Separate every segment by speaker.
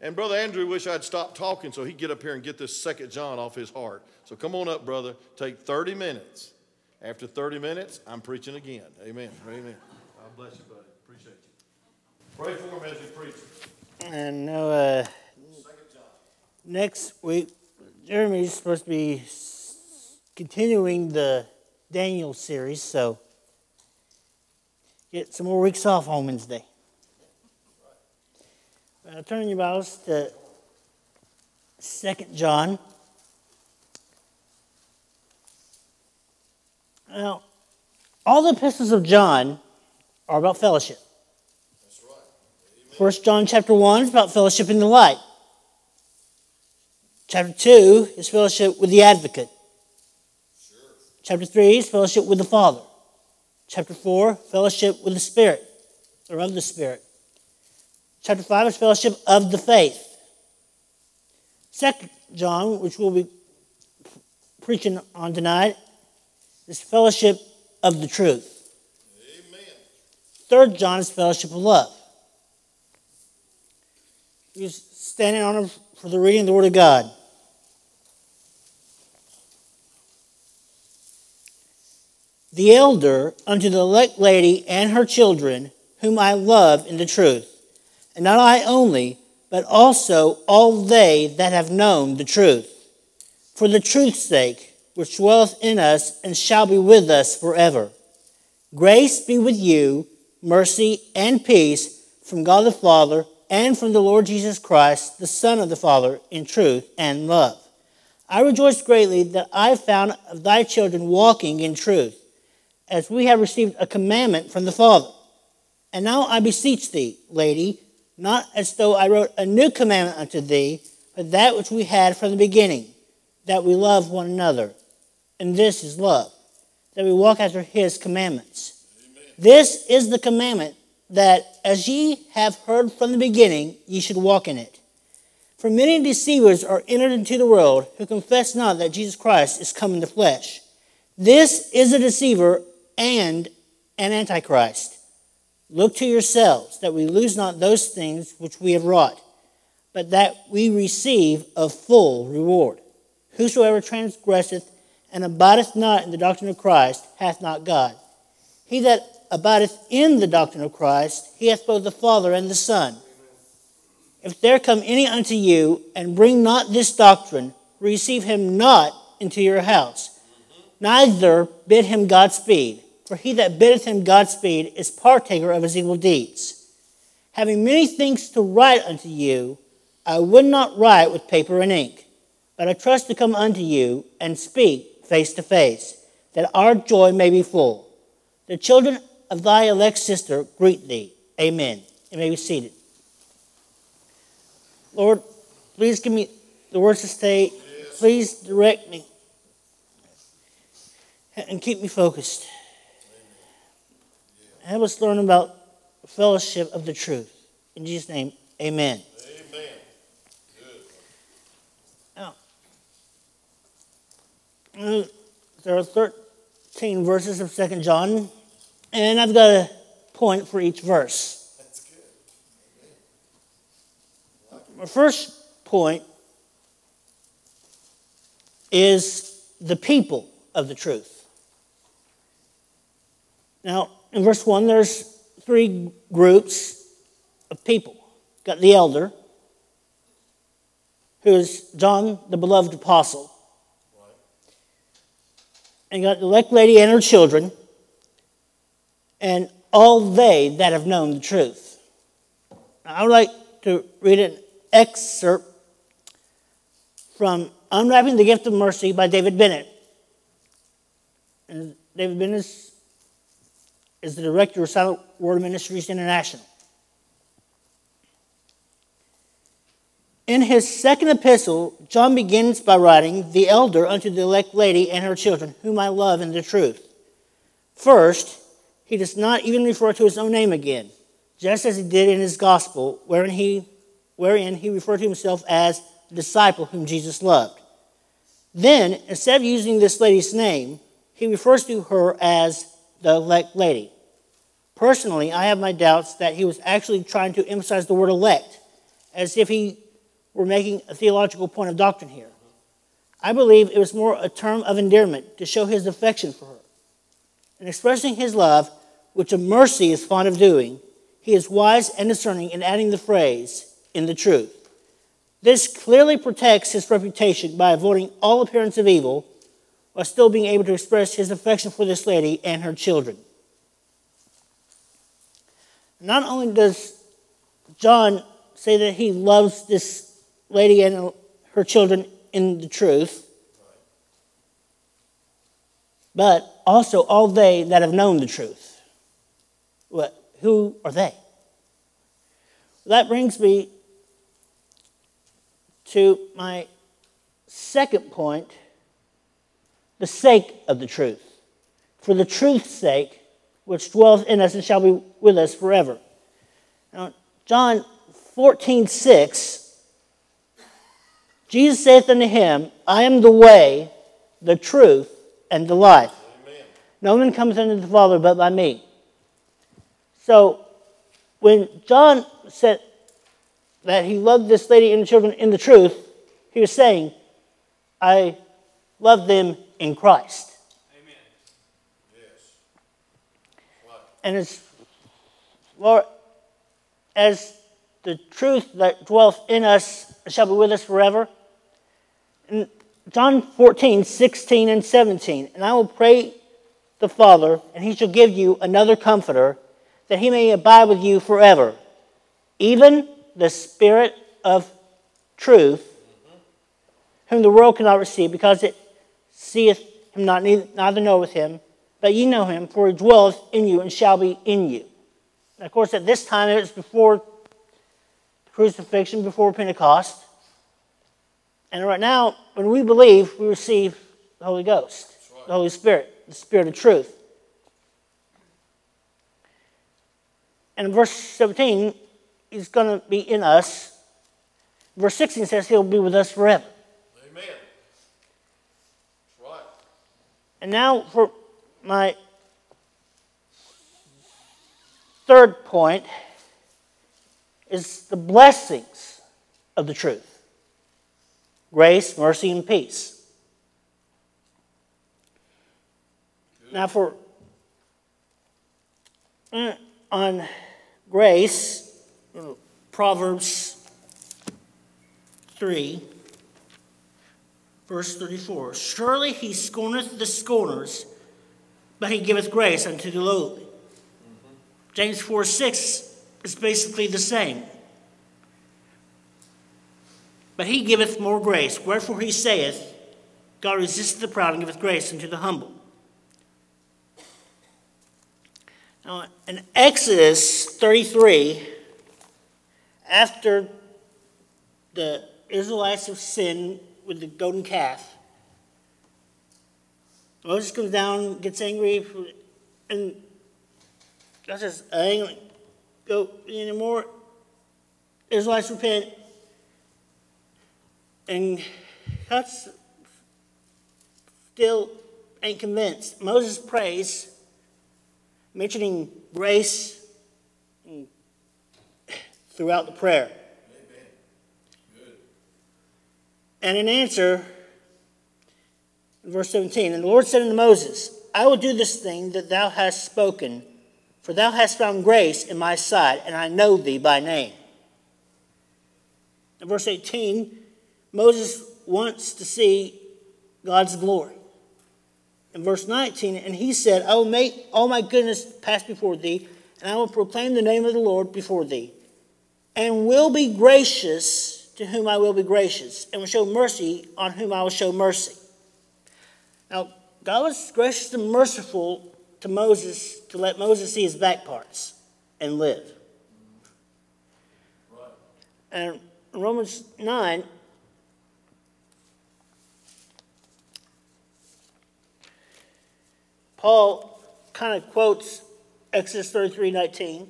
Speaker 1: And Brother Andrew wish I'd stopped talking so he'd get up here and get this second John off his heart. So come on up, brother. Take 30 minutes. After 30 minutes, I'm preaching again. Amen. Amen. God bless you, buddy. Appreciate you. Pray for him as he preaches.
Speaker 2: And now, uh, next week, Jeremy's supposed to be continuing the Daniel series, so get some more weeks off on Wednesday. Uh, turn your Bibles to Second John. Now, all the epistles of John are about fellowship. First John chapter 1 is about fellowship in the light. Chapter 2 is fellowship with the advocate. Chapter 3 is fellowship with the Father. Chapter 4, fellowship with the Spirit, or of the Spirit. Chapter 5 is fellowship of the faith. Second John, which we'll be preaching on tonight, is fellowship of the truth.
Speaker 1: Amen.
Speaker 2: Third John is fellowship of love. He's standing on him for the reading of the Word of God. The elder unto the elect lady and her children, whom I love in the truth, and not I only, but also all they that have known the truth, for the truth's sake, which dwelleth in us and shall be with us forever. Grace be with you, mercy and peace from God the Father and from the Lord Jesus Christ, the Son of the Father, in truth and love. I rejoice greatly that I found of thy children walking in truth, as we have received a commandment from the Father. And now I beseech thee, lady, not as though I wrote a new commandment unto thee, but that which we had from the beginning, that we love one another. And this is love, that we walk after his commandments. Amen. This is the commandment that as ye have heard from the beginning, ye should walk in it. For many deceivers are entered into the world who confess not that Jesus Christ is come in the flesh. This is a deceiver and an antichrist. Look to yourselves that we lose not those things which we have wrought, but that we receive a full reward. Whosoever transgresseth and abideth not in the doctrine of Christ hath not God. He that abideth in the doctrine of Christ, he hath both the Father and the Son. If there come any unto you and bring not this doctrine, receive him not into your house, neither bid him Godspeed. For he that biddeth him Godspeed is partaker of his evil deeds. Having many things to write unto you, I would not write with paper and ink, but I trust to come unto you and speak face to face, that our joy may be full. The children of thy elect sister greet thee. Amen. You may be seated. Lord, please give me the words to say. Please direct me and keep me focused. Help us learn about fellowship of the truth. In Jesus' name, amen.
Speaker 1: Amen. Good.
Speaker 2: Now, uh, there are 13 verses of Second John, and I've got a point for each verse.
Speaker 1: That's good.
Speaker 2: My first point is the people of the truth. Now, in verse 1, there's three groups of people. Got the elder, who is John, the beloved apostle. And got the elect lady and her children, and all they that have known the truth. Now, I would like to read an excerpt from Unwrapping the Gift of Mercy by David Bennett. And David Bennett is the director of Silent Word Ministries International. In his second epistle, John begins by writing, The elder unto the elect lady and her children, whom I love in the truth. First, he does not even refer to his own name again, just as he did in his gospel, wherein he, wherein he referred to himself as the disciple whom Jesus loved. Then, instead of using this lady's name, he refers to her as the elect lady. Personally, I have my doubts that he was actually trying to emphasize the word elect, as if he we're making a theological point of doctrine here. I believe it was more a term of endearment to show his affection for her. In expressing his love, which a mercy is fond of doing, he is wise and discerning in adding the phrase, in the truth. This clearly protects his reputation by avoiding all appearance of evil while still being able to express his affection for this lady and her children. Not only does John say that he loves this lady and her children in the truth, but also all they that have known the truth. What, who are they? That brings me to my second point the sake of the truth. For the truth's sake, which dwells in us and shall be with us forever. Now, John 14, 6, Jesus saith unto him, I am the way, the truth, and the life. Amen. No one comes unto the Father but by me. So, when John said that he loved this lady and the children in the truth, he was saying, I love them in Christ. Amen. Yes. What? And as Lord, as the truth that dwells in us shall be with us forever. In John 14, 16, and 17. And I will pray the Father, and he shall give you another comforter, that he may abide with you forever, even the Spirit of truth, whom the world cannot receive, because it seeth him not, neither knoweth him, but ye know him, for he dwelleth in you and shall be in you. And of course, at this time, it was before the crucifixion, before Pentecost. And right now, when we believe, we receive the Holy Ghost, right. the Holy Spirit, the Spirit of truth. And in verse 17, He's going to be in us. Verse 16 says He'll be with us forever. Amen. Right. And now for my third point is the blessings of the truth grace, mercy, and peace. Now, for uh, on grace, Proverbs 3, verse 34 Surely he scorneth the scorners, but he giveth grace unto the lowly. Mm-hmm. James 4 6 is basically the same. But he giveth more grace. Wherefore he saith, God resisteth the proud and giveth grace unto the humble. Now, in Exodus 33, after the Israelites have sinned with the golden calf, Moses comes down, gets angry, and God says, I ain't go anymore. Israelites repent. And God's still ain't convinced. Moses prays, mentioning grace throughout the prayer. And in answer, in verse 17, and the Lord said unto Moses, I will do this thing that thou hast spoken for thou hast found grace in my sight, and I know thee by name. In verse 18, Moses wants to see God's glory. In verse 19, and he said, I will make all my goodness pass before thee, and I will proclaim the name of the Lord before thee, and will be gracious to whom I will be gracious, and will show mercy on whom I will show mercy. Now, God was gracious and merciful to Moses to let Moses see his back parts and live. And Romans 9, Paul kind of quotes Exodus 33 19.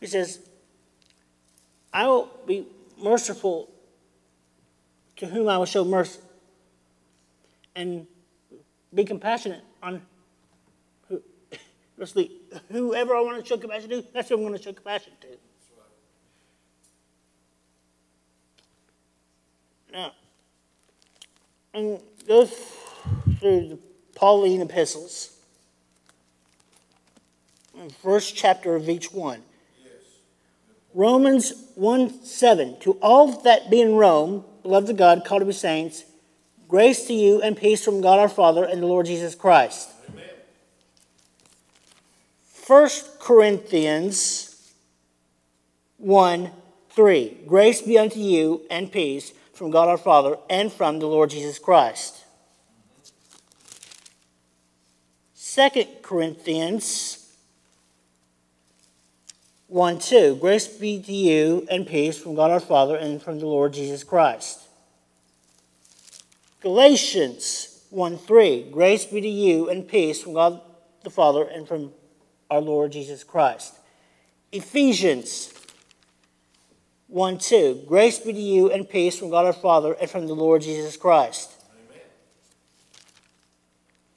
Speaker 2: He says, I will be merciful to whom I will show mercy, and be compassionate on Basically, whoever I want to show compassion to, that's who I'm going to show compassion to. Now, and go through the Pauline epistles, first chapter of each one. Romans 1 7. To all that be in Rome, beloved of God, called to be saints, grace to you and peace from God our Father and the Lord Jesus Christ. Amen. 1 Corinthians 1 3. Grace be unto you and peace from God our Father and from the Lord Jesus Christ. 2 Corinthians 1 2. Grace be to you and peace from God our Father and from the Lord Jesus Christ. Galatians 1 3. Grace be to you and peace from God the Father and from our Lord Jesus Christ. Ephesians 1 2. Grace be to you and peace from God our Father and from the Lord Jesus Christ.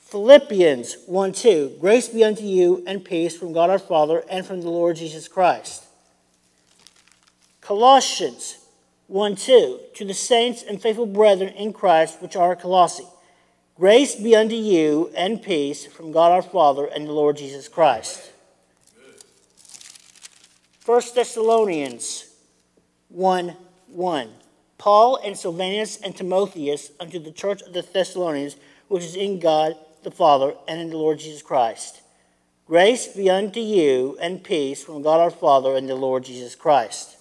Speaker 2: Philippians 1 2. Grace be unto you and peace from God our Father and from the Lord Jesus Christ. Colossians 1 2. To the saints and faithful brethren in Christ which are at Colossae. Grace be unto you and peace from God our Father and the Lord Jesus Christ. 1 Thessalonians 1 1. Paul and Silvanus and Timotheus unto the church of the Thessalonians, which is in God the Father and in the Lord Jesus Christ. Grace be unto you and peace from God our Father and the Lord Jesus Christ.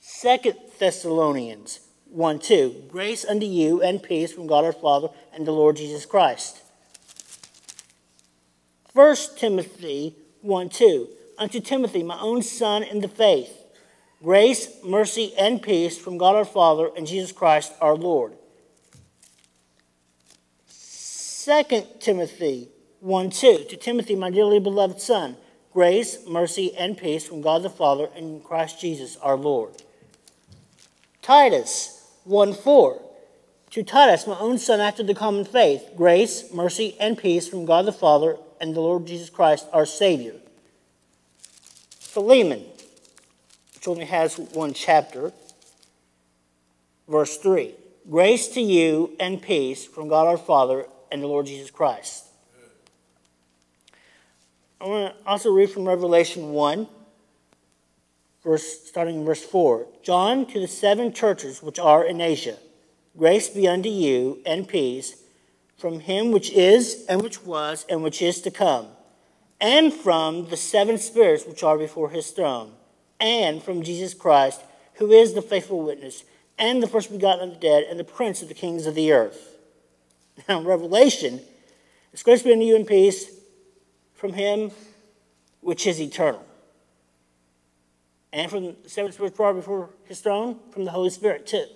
Speaker 2: Second Thessalonians 1 2. Grace unto you and peace from God our Father and the Lord Jesus Christ. First Timothy 1 2. Unto Timothy, my own son in the faith, grace, mercy, and peace from God our Father and Jesus Christ our Lord. 2 Timothy 1 2. To Timothy, my dearly beloved son, grace, mercy, and peace from God the Father and Christ Jesus our Lord. Titus 1 4. To Titus, my own son after the common faith, grace, mercy, and peace from God the Father and the Lord Jesus Christ our Savior. Philemon, which only has one chapter, verse 3. Grace to you and peace from God our Father and the Lord Jesus Christ. I want to also read from Revelation 1, verse, starting in verse 4. John to the seven churches which are in Asia, grace be unto you and peace from him which is, and which was, and which is to come, and from the seven spirits which are before his throne, and from Jesus Christ, who is the faithful witness, and the first begotten of the dead, and the prince of the kings of the earth now, Revelation, it's grace be unto you in peace from him which is eternal. And from the seven spirits brought before his throne, from the Holy Spirit too.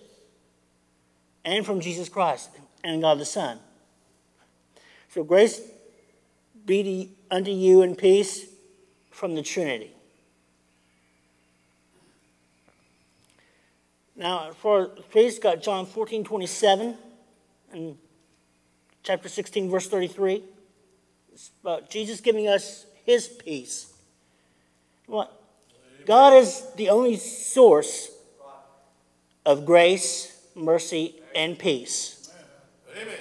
Speaker 2: And from Jesus Christ and God the Son. So grace be unto you in peace from the Trinity. Now, for peace, got John 14, 27 and chapter 16, verse 33. It's about Jesus giving us his peace. What? God is the only source of grace, mercy, and peace. Amen.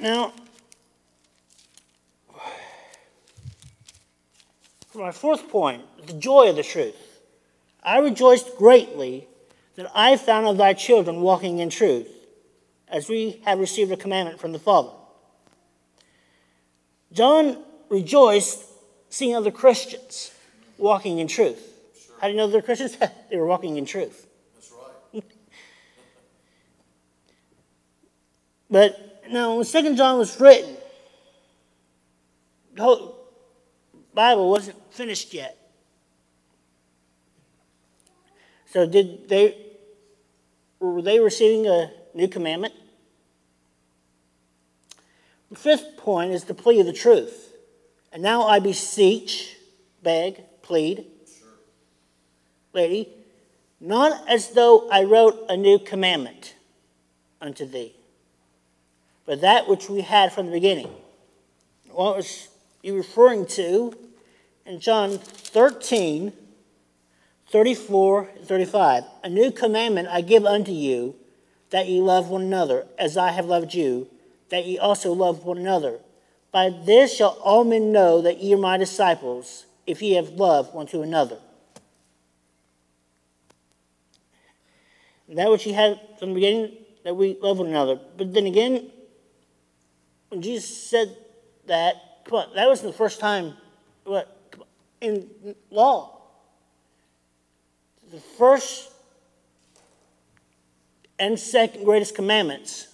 Speaker 2: Now, for my fourth point, the joy of the truth. I rejoiced greatly that I found of thy children walking in truth as we have received a commandment from the Father. John rejoiced seeing other Christians walking in truth. Sure. How do you know they're Christians? they were walking in truth.
Speaker 1: That's right.
Speaker 2: but now, when Second John was written, the whole Bible wasn't finished yet. So, did they were they receiving a new commandment. The fifth point is the plea of the truth. And now I beseech, beg, plead, sure. lady, not as though I wrote a new commandment unto thee, but that which we had from the beginning. What was he referring to in John 13, 34 35. A new commandment I give unto you, that ye love one another, as I have loved you, that ye also love one another. By this shall all men know that ye are my disciples, if ye have love one to another. That which he had from the beginning, that we love one another. But then again, when Jesus said that, come on, that wasn't the first time, what, in law. The first and second greatest commandments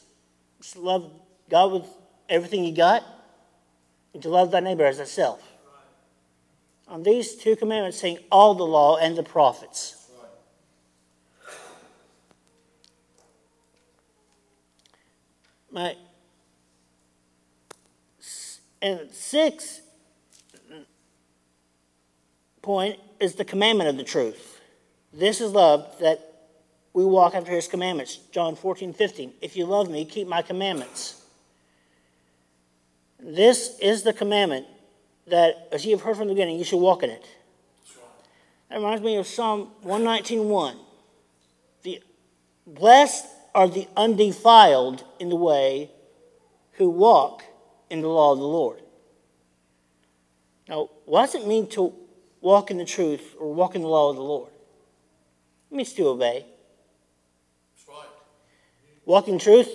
Speaker 2: to love God with everything you got and to love thy neighbor as thyself. On these two commandments hang all the law and the prophets. My and six point is the commandment of the truth. This is love that we walk after his commandments. John 14, 15. If you love me, keep my commandments. This is the commandment that, as you have heard from the beginning, you should walk in it. That reminds me of Psalm 119, 1. The blessed are the undefiled in the way who walk in the law of the Lord. Now, what does it mean to walk in the truth or walk in the law of the Lord? It means to obey. Walk in truth,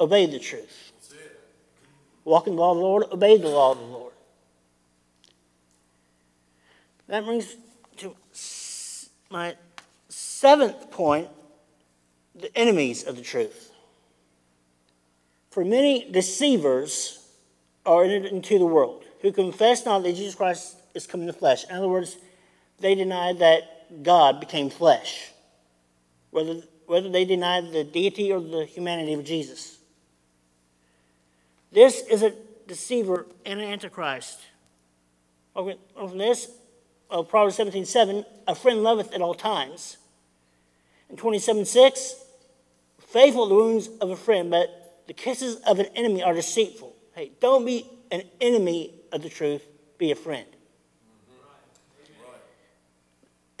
Speaker 2: obey the truth. Walk in the law of the Lord, obey the law of the Lord. That brings to my seventh point the enemies of the truth. For many deceivers are entered into the world who confess not that Jesus Christ is come in the flesh. In other words, they deny that God became flesh, whether, whether they deny the deity or the humanity of Jesus. This is a deceiver and an antichrist. From this, uh, Proverbs 17 7, a friend loveth at all times. And 27 6, faithful the wounds of a friend, but the kisses of an enemy are deceitful. Hey, don't be an enemy of the truth, be a friend.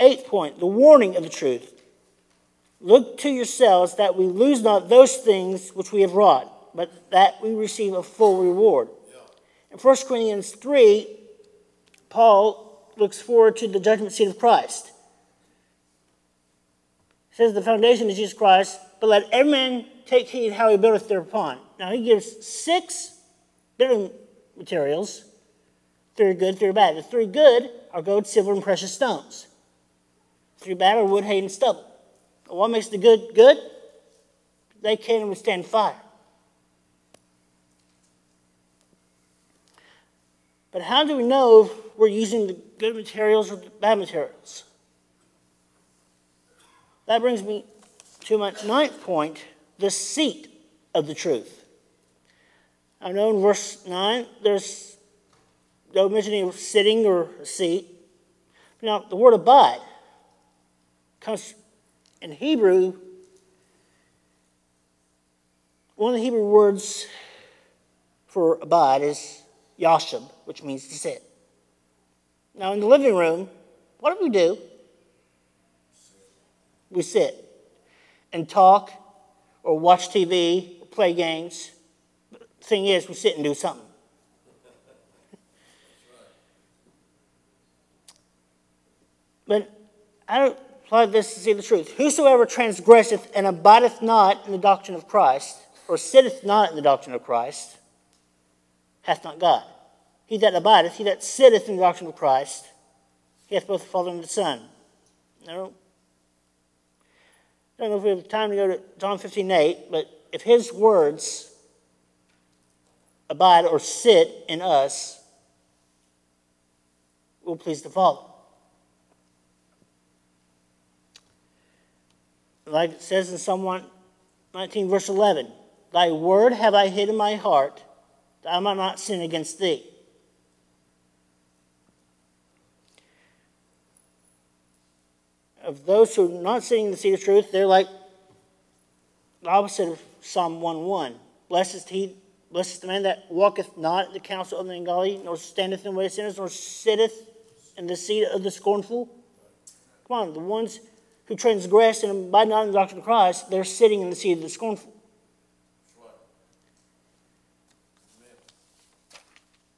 Speaker 2: Eighth point, the warning of the truth. Look to yourselves that we lose not those things which we have wrought, but that we receive a full reward. In 1 Corinthians 3, Paul looks forward to the judgment seat of Christ. He says, The foundation is Jesus Christ, but let every man take heed how he buildeth thereupon. Now, he gives six building materials three good, three bad. The three good are gold, silver, and precious stones. Three bad are wood, hay, and stubble. What makes the good good? They can withstand fire. But how do we know if we're using the good materials or the bad materials? That brings me to my ninth point the seat of the truth. I know in verse 9 there's no mentioning of sitting or a seat. Now, the word abide comes in Hebrew, one of the Hebrew words for abide is yashab, which means to sit. Now, in the living room, what do we do? We sit and talk or watch TV or play games. The thing is, we sit and do something. But I don't apply this to see the truth. Whosoever transgresseth and abideth not in the doctrine of Christ, or sitteth not in the doctrine of Christ, hath not God. He that abideth, he that sitteth in the doctrine of Christ, he hath both the Father and the Son. Don't, I don't know if we have time to go to John 15 8, but if his words abide or sit in us, we'll please the Father. Like it says in Psalm 119, verse 11 Thy word have I hid in my heart, that I might not sin against thee. Of those who are not in the seat of truth, they're like the opposite of Psalm 1:1. Blessed is he, blessed is the man that walketh not in the counsel of the ungodly, nor standeth in the way of sinners, nor sitteth in the seat of the scornful. Come on, the ones who transgress and abide not in the doctrine of Christ, they're sitting in the seat of the scornful.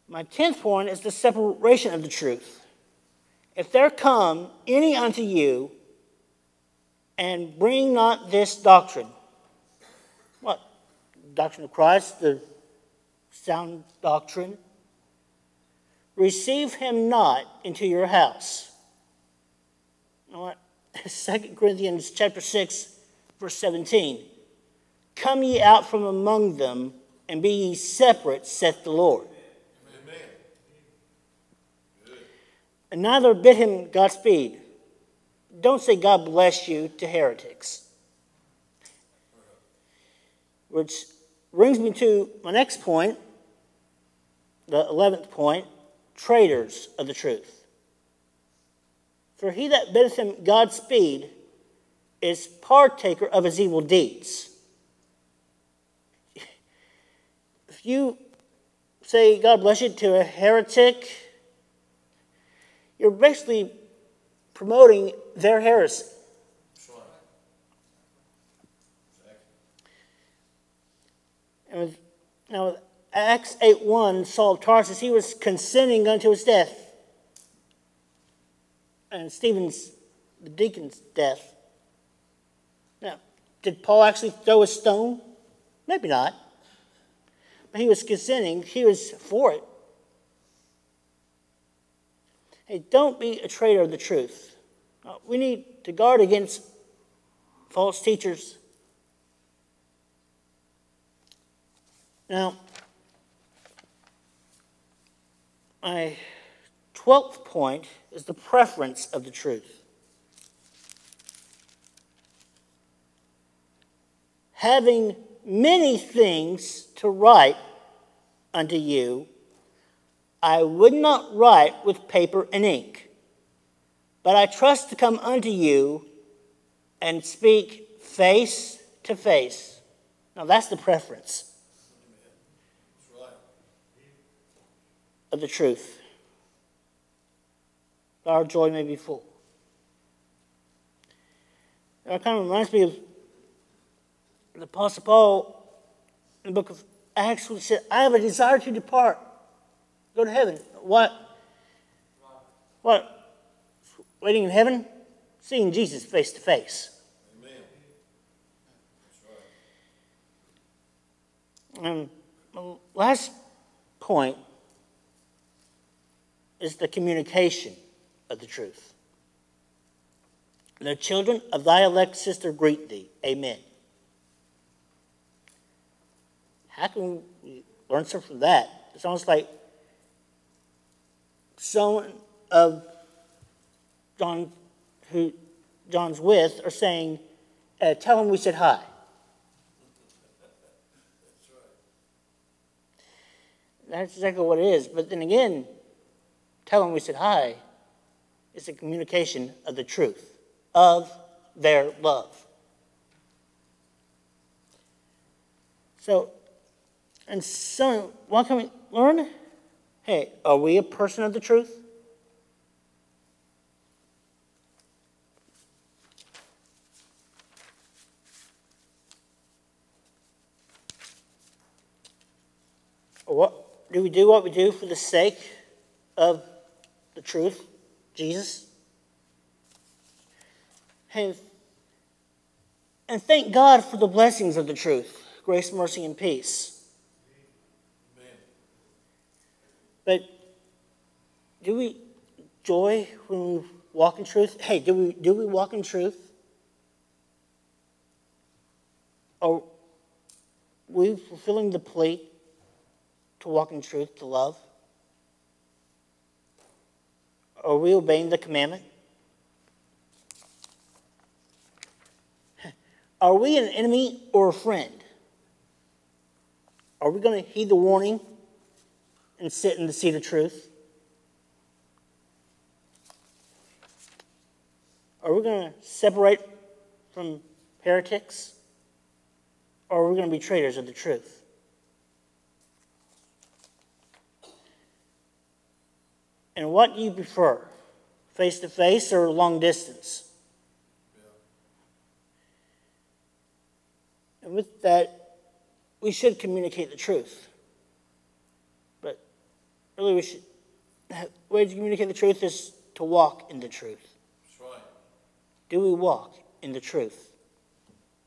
Speaker 2: My tenth point is the separation of the truth. If there come any unto you and bring not this doctrine, what? Doctrine of Christ, the sound doctrine. Receive him not into your house. You know what? 2 Corinthians chapter 6, verse 17. Come ye out from among them, and be ye separate, saith the Lord. and neither bid him Godspeed. Don't say God bless you to heretics. Which brings me to my next point, the 11th point traitors of the truth. For he that biddeth him Godspeed is partaker of his evil deeds. If you say God bless you to a heretic, you're basically promoting their heresy. Now, Acts 8 1, Saul of Tarsus, he was consenting unto his death. And Stephen's, the deacon's death. Now, did Paul actually throw a stone? Maybe not. But he was consenting, he was for it. Hey, don't be a traitor of the truth. Uh, we need to guard against false teachers. Now, my 12th point is the preference of the truth. Having many things to write unto you, I would not write with paper and ink, but I trust to come unto you and speak face to face. Now that's the preference of the truth. Our joy may be full. That kind of reminds me of the Apostle Paul in the book of Acts, who said, I have a desire to depart Go to heaven. What? What? Waiting in heaven? Seeing Jesus face to face. And last point is the communication of the truth. The children of thy elect sister greet thee. Amen. How can we learn something from that? It's almost like someone of John, who John's with, are saying, uh, "Tell him we said hi." That's exactly what it is. But then again, tell them we said hi is a communication of the truth, of their love. So, and so, what can we learn? Hey, are we a person of the truth? What do we do what we do for the sake of the truth, Jesus? And, and thank God for the blessings of the truth, grace, mercy, and peace. But do we joy when we walk in truth? Hey, do we, do we walk in truth? Are we fulfilling the plea to walk in truth, to love? Are we obeying the commandment? Are we an enemy or a friend? Are we going to heed the warning and sit in the seat of truth? Are we going to separate from heretics? Or are we going to be traitors of the truth? And what do you prefer? face to face or long distance. And with that, we should communicate the truth. But really, we should, the way to communicate the truth is to walk in the truth.
Speaker 1: That's right.
Speaker 2: Do we walk in the truth?